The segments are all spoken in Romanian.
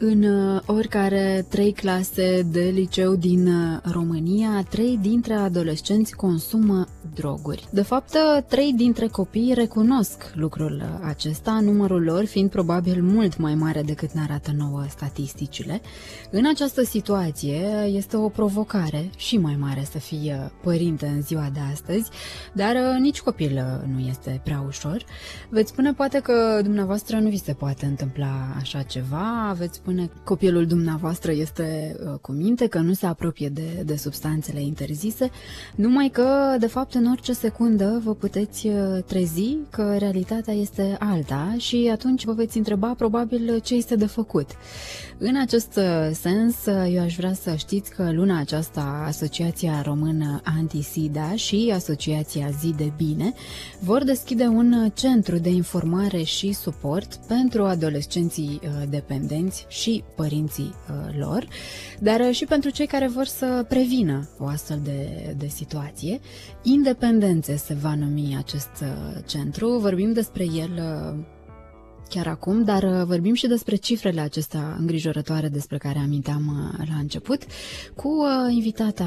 În uh, oricare trei clase de liceu din uh, România, trei dintre adolescenți consumă droguri. De fapt, uh, trei dintre copii recunosc lucrul acesta, numărul lor fiind probabil mult mai mare decât ne arată nouă statisticile. În această situație este o provocare și mai mare să fie părinte în ziua de astăzi, dar nici copil nu este prea ușor. Veți spune poate că dumneavoastră nu vi se poate întâmpla așa ceva, veți spune copilul dumneavoastră este uh, cu minte, că nu se apropie de, de substanțele interzise, numai că, de fapt, în orice secundă vă puteți uh, trezi că realitatea este alta și atunci vă veți întreba probabil ce este de făcut. În acest uh, sens, eu aș vrea să știți că luna aceasta Asociația Română Antisida și Asociația Zi de Bine vor deschide un centru de informare și suport pentru adolescenții dependenți și părinții uh, lor, dar uh, și pentru cei care vor să prevină o astfel de, de situație. Independențe se va numi acest uh, centru, vorbim despre el chiar acum, dar uh, vorbim și despre cifrele acestea îngrijorătoare despre care aminteam uh, la început, cu uh, invitata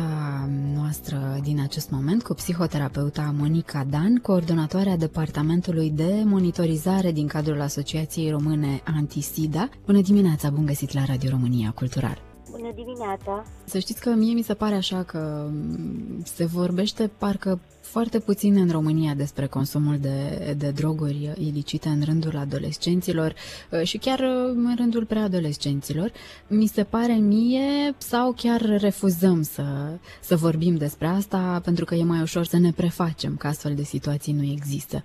noastră din acest moment, cu psihoterapeuta Monica Dan, coordonatoarea Departamentului de Monitorizare din cadrul Asociației Române Antisida. Bună dimineața, bun găsit la Radio România Cultural! Bună dimineața! Să știți că mie mi se pare așa că mm, se vorbește parcă foarte puțin în România despre consumul de, de droguri ilicite în rândul adolescenților uh, și chiar uh, în rândul preadolescenților. Mi se pare mie sau chiar refuzăm să, să vorbim despre asta pentru că e mai ușor să ne prefacem că astfel de situații nu există.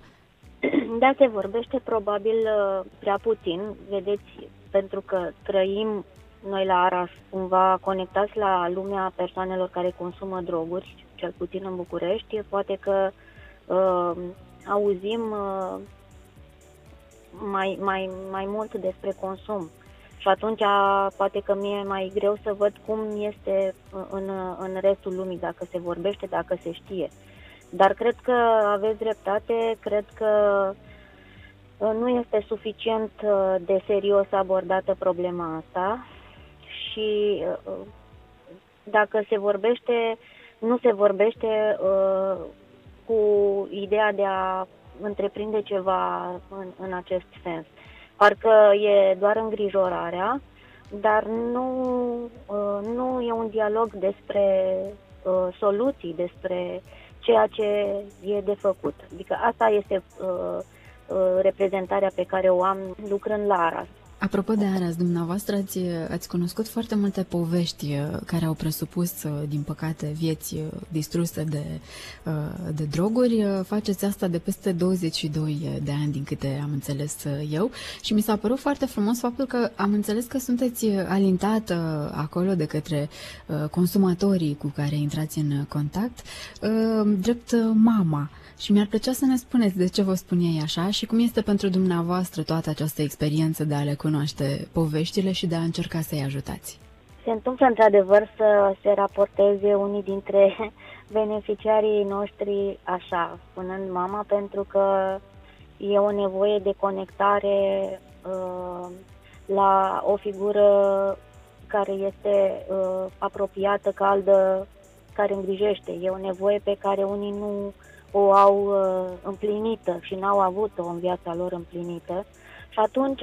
Da, se vorbește probabil uh, prea puțin, vedeți, pentru că trăim noi la Aras cumva conectați la lumea persoanelor care consumă droguri, cel puțin în București, poate că uh, auzim uh, mai, mai, mai mult despre consum. Și atunci poate că mie e mai greu să văd cum este în, în restul lumii, dacă se vorbește, dacă se știe. Dar cred că aveți dreptate, cred că uh, nu este suficient uh, de serios abordată problema asta și uh, dacă se vorbește, nu se vorbește uh, cu ideea de a întreprinde ceva în, în acest sens. Parcă e doar îngrijorarea, dar nu, uh, nu e un dialog despre uh, soluții, despre ceea ce e de făcut. Adică asta este uh, uh, reprezentarea pe care o am lucrând la ARAS. Apropo de Aras, dumneavoastră ați, ați cunoscut foarte multe povești uh, care au presupus, uh, din păcate, vieți uh, distruse de, de droguri. Faceți asta de peste 22 de ani, din câte am înțeles eu. Și mi s-a părut foarte frumos faptul că am înțeles că sunteți alintată acolo de către consumatorii cu care intrați în contact, drept mama. Și mi-ar plăcea să ne spuneți de ce vă spun ei așa și cum este pentru dumneavoastră toată această experiență de a le cunoaște poveștile și de a încerca să-i ajutați. Se întâmplă într-adevăr să se raporteze unii dintre beneficiarii noștri așa, spunând mama, pentru că e o nevoie de conectare uh, la o figură care este uh, apropiată, caldă, care îngrijește. E o nevoie pe care unii nu o au uh, împlinită și n-au avut-o în viața lor împlinită. Și atunci,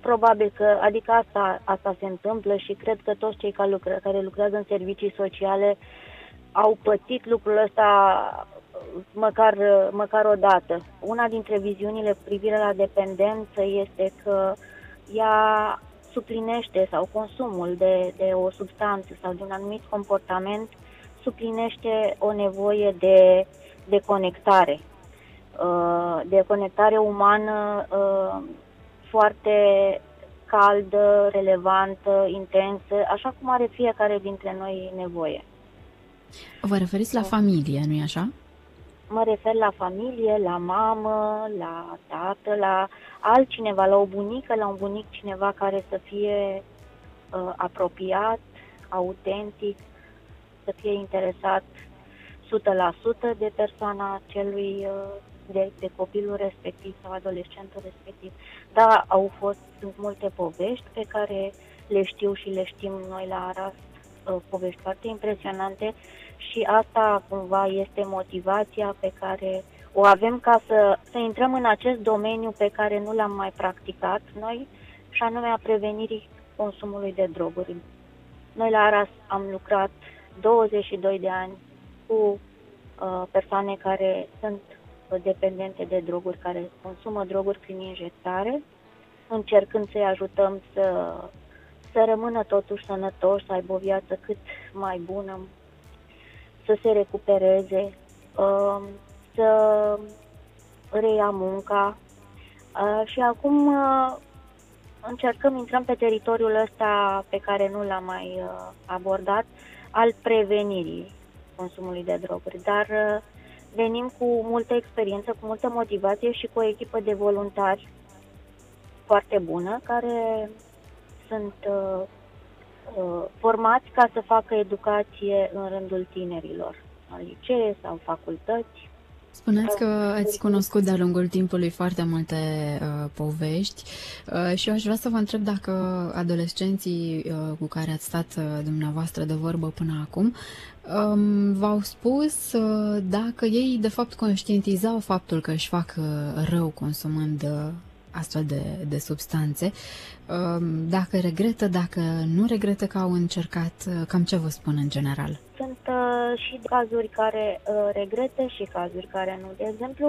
probabil că, adică asta, asta se întâmplă și cred că toți cei care, lucre, care lucrează în servicii sociale au pățit lucrul ăsta măcar, măcar o dată. Una dintre viziunile cu privire la dependență este că ea suplinește sau consumul de, de o substanță sau de un anumit comportament suplinește o nevoie de, de conectare, uh, de conectare umană uh, foarte caldă, relevantă, intensă, așa cum are fiecare dintre noi nevoie. Vă referiți la familie, nu-i așa? Mă refer la familie, la mamă, la tată, la altcineva, la o bunică, la un bunic, cineva care să fie uh, apropiat, autentic, să fie interesat de persoana celui, uh, de, de copilul respectiv sau adolescentul respectiv. Da, au fost sunt multe povești pe care le știu și le știm noi la Aras, uh, povești foarte impresionante și asta cumva este motivația pe care o avem ca să, să intrăm în acest domeniu pe care nu l-am mai practicat noi, și anume a prevenirii consumului de droguri. Noi la Aras am lucrat 22 de ani cu uh, persoane care sunt dependente de droguri, care consumă droguri prin injectare, încercând să-i ajutăm să, să rămână totuși sănătoși, să aibă o viață cât mai bună, să se recupereze, uh, să reia munca. Uh, și acum uh, încercăm, intrăm pe teritoriul ăsta pe care nu l-am mai uh, abordat, al prevenirii consumului de droguri. Dar uh, venim cu multă experiență, cu multă motivație și cu o echipă de voluntari foarte bună, care sunt uh, uh, formați ca să facă educație în rândul tinerilor, în licee sau facultăți. Spuneți că ați cunoscut de-a lungul timpului foarte multe uh, povești uh, și eu aș vrea să vă întreb dacă adolescenții uh, cu care ați stat uh, dumneavoastră de vorbă până acum um, v-au spus uh, dacă ei de fapt conștientizau faptul că își fac uh, rău consumând uh, astfel de, de substanțe, um, dacă regretă, dacă nu regretă că au încercat, uh, cam ce vă spun în general? Sunt uh, și cazuri care uh, regretă și cazuri care nu. De exemplu,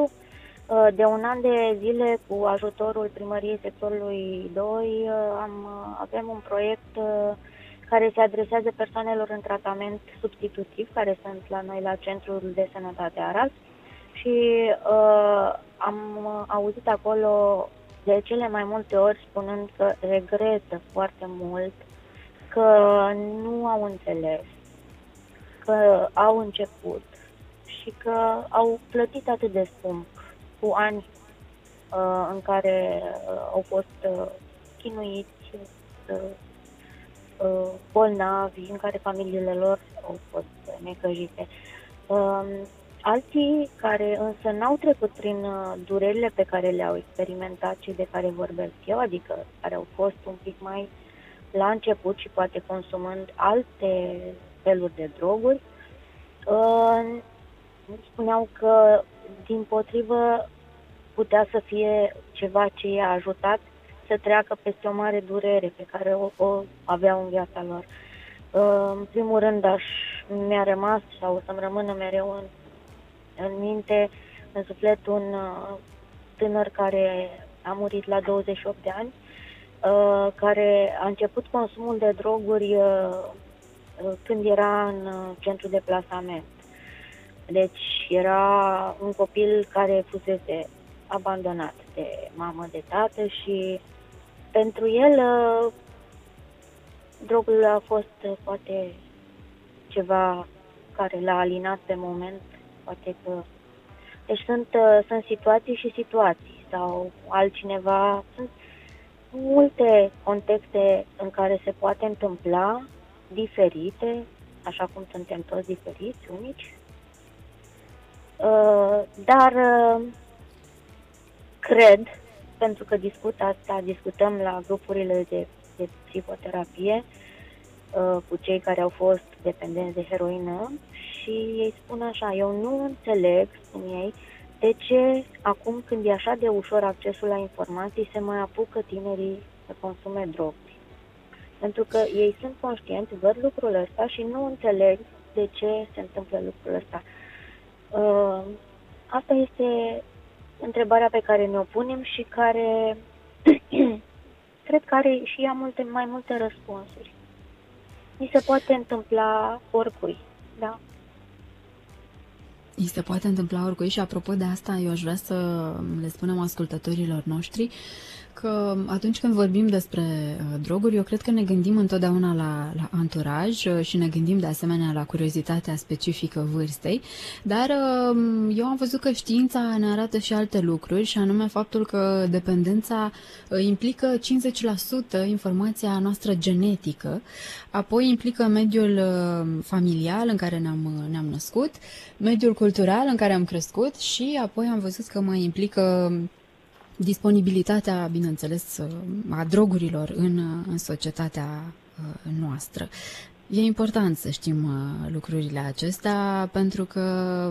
uh, de un an de zile, cu ajutorul primăriei sectorului 2, uh, am, uh, avem un proiect uh, care se adresează persoanelor în tratament substitutiv, care sunt la noi la Centrul de Sănătate Arad și uh, am auzit acolo de cele mai multe ori spunând că regretă foarte mult că nu au înțeles, că au început și că au plătit atât de scump cu ani uh, în care uh, au fost uh, chinuiți, uh, uh, bolnavi, în care familiile lor au fost necăjite. Uh, Alții care însă n-au trecut prin uh, durerile pe care le-au experimentat și de care vorbesc eu, adică care au fost un pic mai la început și poate consumând alte feluri de droguri, uh, spuneau că din potrivă putea să fie ceva ce i-a ajutat să treacă peste o mare durere pe care o, o aveau în viața lor. Uh, în primul rând aș, mi-a rămas sau o să-mi rămână mereu în în minte, în suflet, un uh, tânăr care a murit la 28 de ani, uh, care a început consumul de droguri uh, când era în centru de plasament. Deci era un copil care fusese abandonat de mamă, de tată și pentru el drogul a fost poate ceva care l-a alinat pe moment Poate că... Deci sunt, uh, sunt situații și situații sau altcineva. Sunt multe contexte în care se poate întâmpla diferite, așa cum suntem toți diferiți, unici. Uh, dar uh, cred, pentru că discut asta, discutăm la grupurile de, de psihoterapie cu cei care au fost dependenți de heroină și ei spun așa, eu nu înțeleg, spun ei, de ce acum când e așa de ușor accesul la informații se mai apucă tinerii să consume droguri. Pentru că ei sunt conștienți, văd lucrul ăsta și nu înțeleg de ce se întâmplă lucrul ăsta. Uh, asta este întrebarea pe care ne-o punem și care cred că are și ea multe, mai multe răspunsuri. Mi se poate întâmpla oricui, da? Îi se poate întâmpla oricui și apropo de asta, eu aș vrea să le spunem ascultătorilor noștri că atunci când vorbim despre uh, droguri, eu cred că ne gândim întotdeauna la, la anturaj uh, și ne gândim de asemenea la curiozitatea specifică vârstei, dar uh, eu am văzut că știința ne arată și alte lucruri și anume faptul că dependența uh, implică 50% informația noastră genetică, apoi implică mediul uh, familial în care ne-am, uh, ne-am născut, mediul cultural în care am crescut și apoi am văzut că mai implică disponibilitatea, bineînțeles, a drogurilor în, în societatea uh, noastră. E important să știm uh, lucrurile acestea pentru că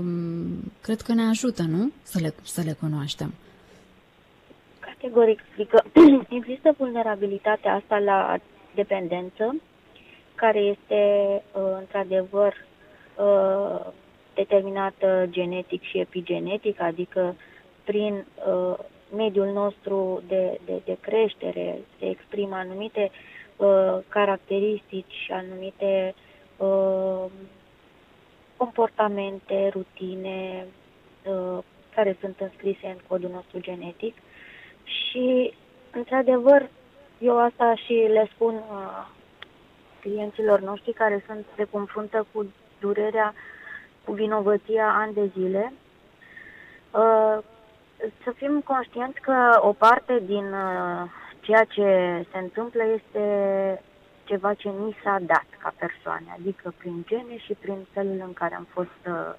um, cred că ne ajută, nu? Să le, să le cunoaștem. Categoric, adică există vulnerabilitatea asta la dependență, care este uh, într-adevăr determinată genetic și epigenetic, adică prin mediul nostru de, de, de creștere se exprimă anumite uh, caracteristici, anumite uh, comportamente, rutine uh, care sunt înscrise în codul nostru genetic. Și, într-adevăr, eu asta și le spun uh, clienților noștri care sunt, se confruntă cu durerea, cu vinovăția ani de zile, uh, să fim conștienți că o parte din uh, ceea ce se întâmplă este ceva ce ni s-a dat ca persoane, adică prin gene și prin felul în care am fost uh,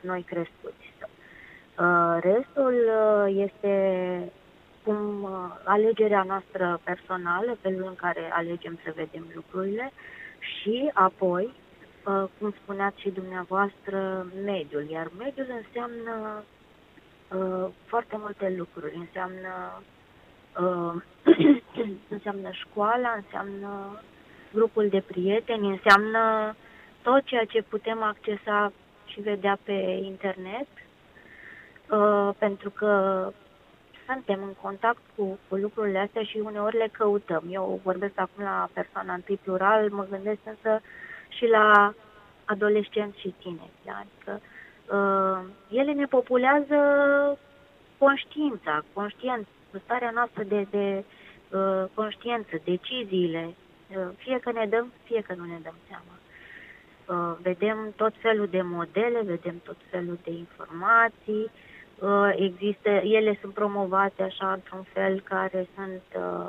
noi crescuți. Uh, restul este cum alegerea noastră personală, felul în care alegem să vedem lucrurile și apoi, cum spuneați și dumneavoastră, mediul. Iar mediul înseamnă uh, foarte multe lucruri. Înseamnă, uh, înseamnă școala, înseamnă grupul de prieteni, înseamnă tot ceea ce putem accesa și vedea pe internet, uh, pentru că suntem în contact cu, cu lucrurile astea și uneori le căutăm. Eu vorbesc acum la persoana întâi plural, mă gândesc însă și la adolescenți și tineri. Adică uh, ele ne populează conștiința, conștient, starea noastră de, de uh, conștiință, deciziile, uh, fie că ne dăm, fie că nu ne dăm seama. Uh, vedem tot felul de modele, vedem tot felul de informații, uh, există, ele sunt promovate așa într-un fel care sunt, uh,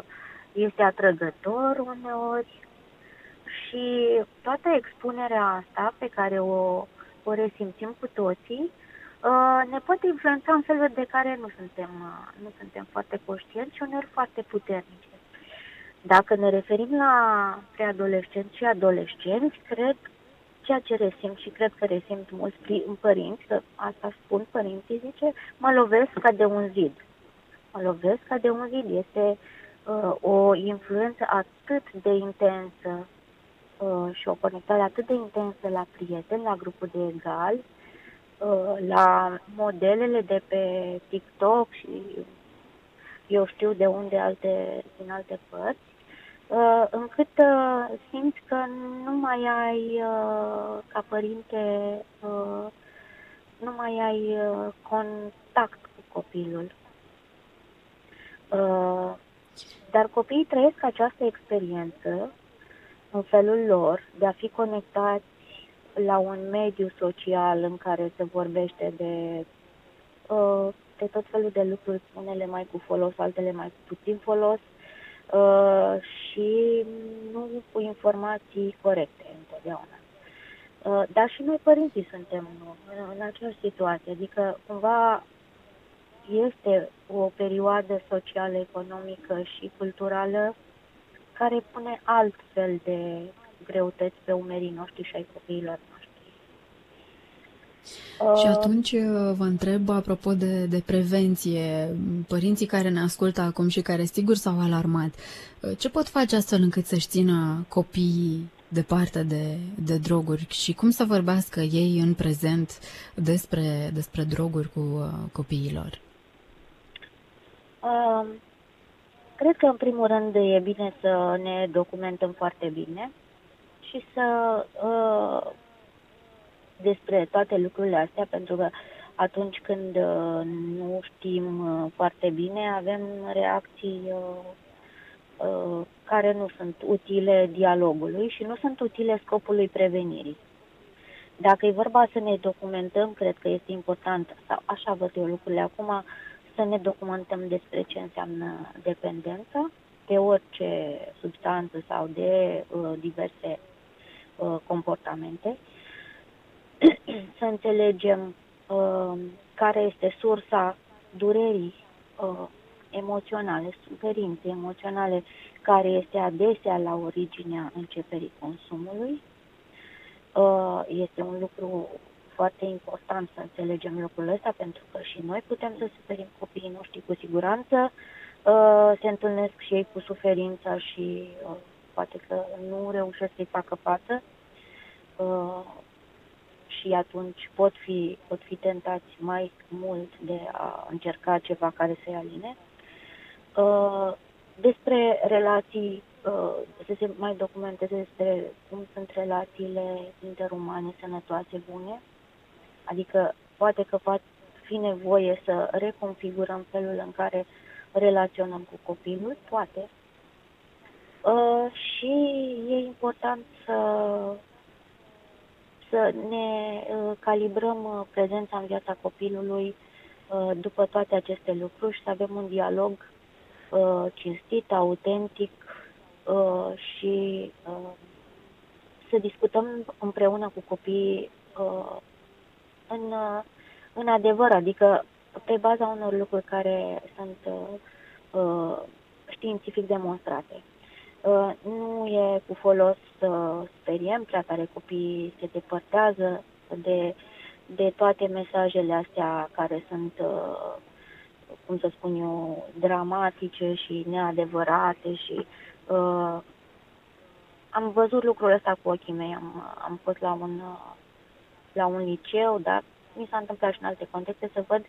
este atrăgător uneori și toată expunerea asta pe care o o resimțim cu toții, uh, ne poate influența în feluri de care nu suntem, uh, nu suntem foarte conștienți și uneori foarte puternice. Dacă ne referim la preadolescenți și adolescenți, cred ceea ce resimt și cred că resimt mulți părinți, că asta spun părinții, zice, mă lovesc ca de un zid. Mă lovesc ca de un zid. Este uh, o influență atât de intensă uh, și o conectare atât de intensă la prieteni, la grupul de egal, uh, la modelele de pe TikTok și eu știu de unde alte, din alte părți, uh, încât uh, simt că nu mai ai, uh, ca părinte, uh, nu mai ai uh, contact cu copilul. Uh, dar copiii trăiesc această experiență în felul lor de a fi conectați la un mediu social în care se vorbește de, uh, de tot felul de lucruri, unele mai cu folos, altele mai cu puțin folos uh, și nu cu informații corecte întotdeauna. Uh, dar și noi părinții suntem în, în aceeași situație, adică cumva este o perioadă socială, economică și culturală care pune alt fel de greutăți pe umerii noștri și ai copiilor noștri. Și uh, atunci uh, vă întreb, apropo de, de prevenție, părinții care ne ascultă acum și care sigur s-au alarmat, uh, ce pot face astfel încât să-și țină copiii departe de, de droguri și cum să vorbească ei în prezent despre, despre droguri cu uh, copiilor? Uh, Cred că, în primul rând, e bine să ne documentăm foarte bine și să uh, despre toate lucrurile astea, pentru că atunci când uh, nu știm uh, foarte bine, avem reacții uh, care nu sunt utile dialogului și nu sunt utile scopului prevenirii. Dacă e vorba să ne documentăm, cred că este important, sau așa văd eu lucrurile acum, să ne documentăm despre ce înseamnă dependența de orice substanță sau de uh, diverse uh, comportamente, să înțelegem uh, care este sursa durerii uh, emoționale, suferințe emoționale, care este adesea la originea începerii consumului. Uh, este un lucru foarte important să înțelegem lucrul ăsta, pentru că și noi putem să suferim copiii noștri cu siguranță, uh, se întâlnesc și ei cu suferința și uh, poate că nu reușesc să-i facă față uh, și atunci pot fi, pot fi tentați mai mult de a încerca ceva care să-i aline. Uh, despre relații, uh, să se mai documenteze despre cum sunt relațiile interumane sănătoase, bune, adică poate că va fi nevoie să reconfigurăm felul în care relaționăm cu copilul, poate. Uh, și e important să să ne uh, calibrăm uh, prezența în viața copilului uh, după toate aceste lucruri și să avem un dialog cinstit, autentic și să discutăm împreună cu copiii în, în adevăr, adică pe baza unor lucruri care sunt științific demonstrate. Uh, nu e cu folos să speriem prea tare copiii se depărtează de, de toate mesajele astea care sunt, uh, cum să spun eu, dramatice și neadevărate și uh, am văzut lucrul ăsta cu ochii mei, am, am fost la un, la un liceu, dar mi s-a întâmplat și în alte contexte să văd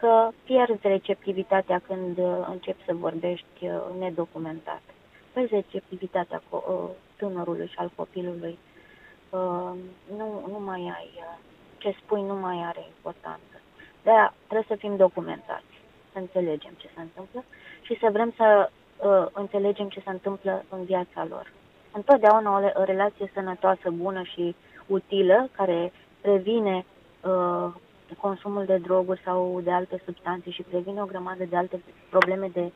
că pierzi receptivitatea când începi să vorbești nedocumentat vezi receptivitatea tânărului și al copilului. Nu, nu mai ai, ce spui nu mai are importanță. De-aia trebuie să fim documentați, să înțelegem ce se întâmplă și să vrem să uh, înțelegem ce se întâmplă în viața lor. Întotdeauna o, o relație sănătoasă, bună și utilă, care previne uh, consumul de droguri sau de alte substanțe și previne o grămadă de alte probleme de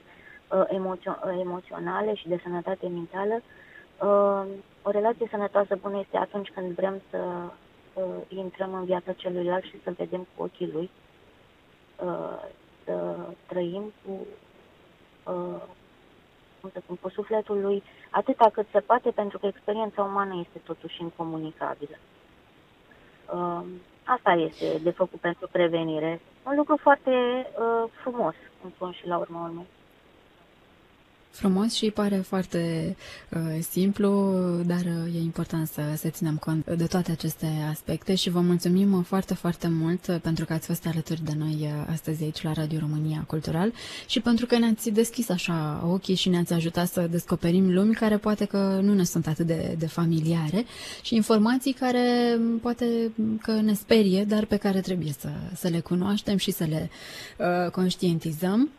Uh, emoțio- uh, emoționale și de sănătate mentală. Uh, o relație sănătoasă bună este atunci când vrem să intrăm în viața celuilalt și să vedem cu ochii lui, să trăim cu, cum să spun, cu sufletul lui atâta cât se poate, pentru că experiența umană este totuși incomunicabilă. Asta este de făcut pentru prevenire. Un lucru foarte uh, frumos, cum spun și la urmă urmei frumos și pare foarte uh, simplu, dar uh, e important să, să ținem cont de toate aceste aspecte și vă mulțumim foarte, foarte mult uh, pentru că ați fost alături de noi uh, astăzi aici la Radio România Cultural și pentru că ne-ați deschis așa ochii și ne-ați ajutat să descoperim lumi care poate că nu ne sunt atât de, de familiare și informații care poate că ne sperie, dar pe care trebuie să, să le cunoaștem și să le uh, conștientizăm.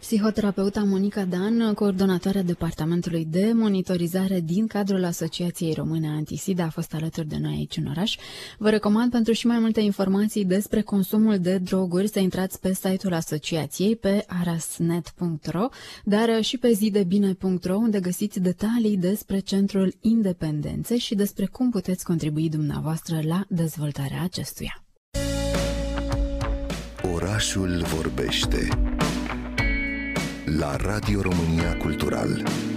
Psihoterapeuta Monica Dan, coordonatoarea Departamentului de Monitorizare din cadrul Asociației Române Antisida, a fost alături de noi aici în oraș. Vă recomand pentru și mai multe informații despre consumul de droguri să intrați pe site-ul asociației pe arasnet.ro, dar și pe zidebine.ro, unde găsiți detalii despre Centrul Independenței și despre cum puteți contribui dumneavoastră la dezvoltarea acestuia. Orașul vorbește la Radio România Cultural.